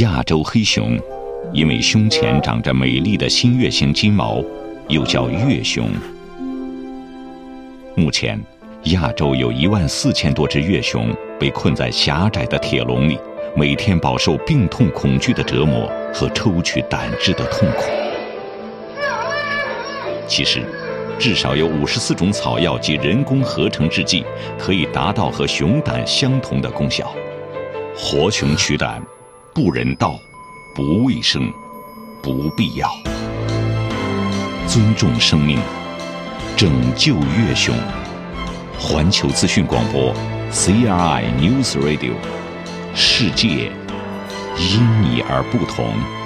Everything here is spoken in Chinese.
亚洲黑熊，因为胸前长着美丽的新月形金毛，又叫月熊。目前，亚洲有一万四千多只月熊被困在狭窄的铁笼里，每天饱受病痛恐惧的折磨和抽取胆汁的痛苦。其实，至少有五十四种草药及人工合成制剂，可以达到和熊胆相同的功效。活熊取胆，不人道，不卫生，不必要。尊重生命，拯救月熊。环球资讯广播，CRI News Radio，世界因你而不同。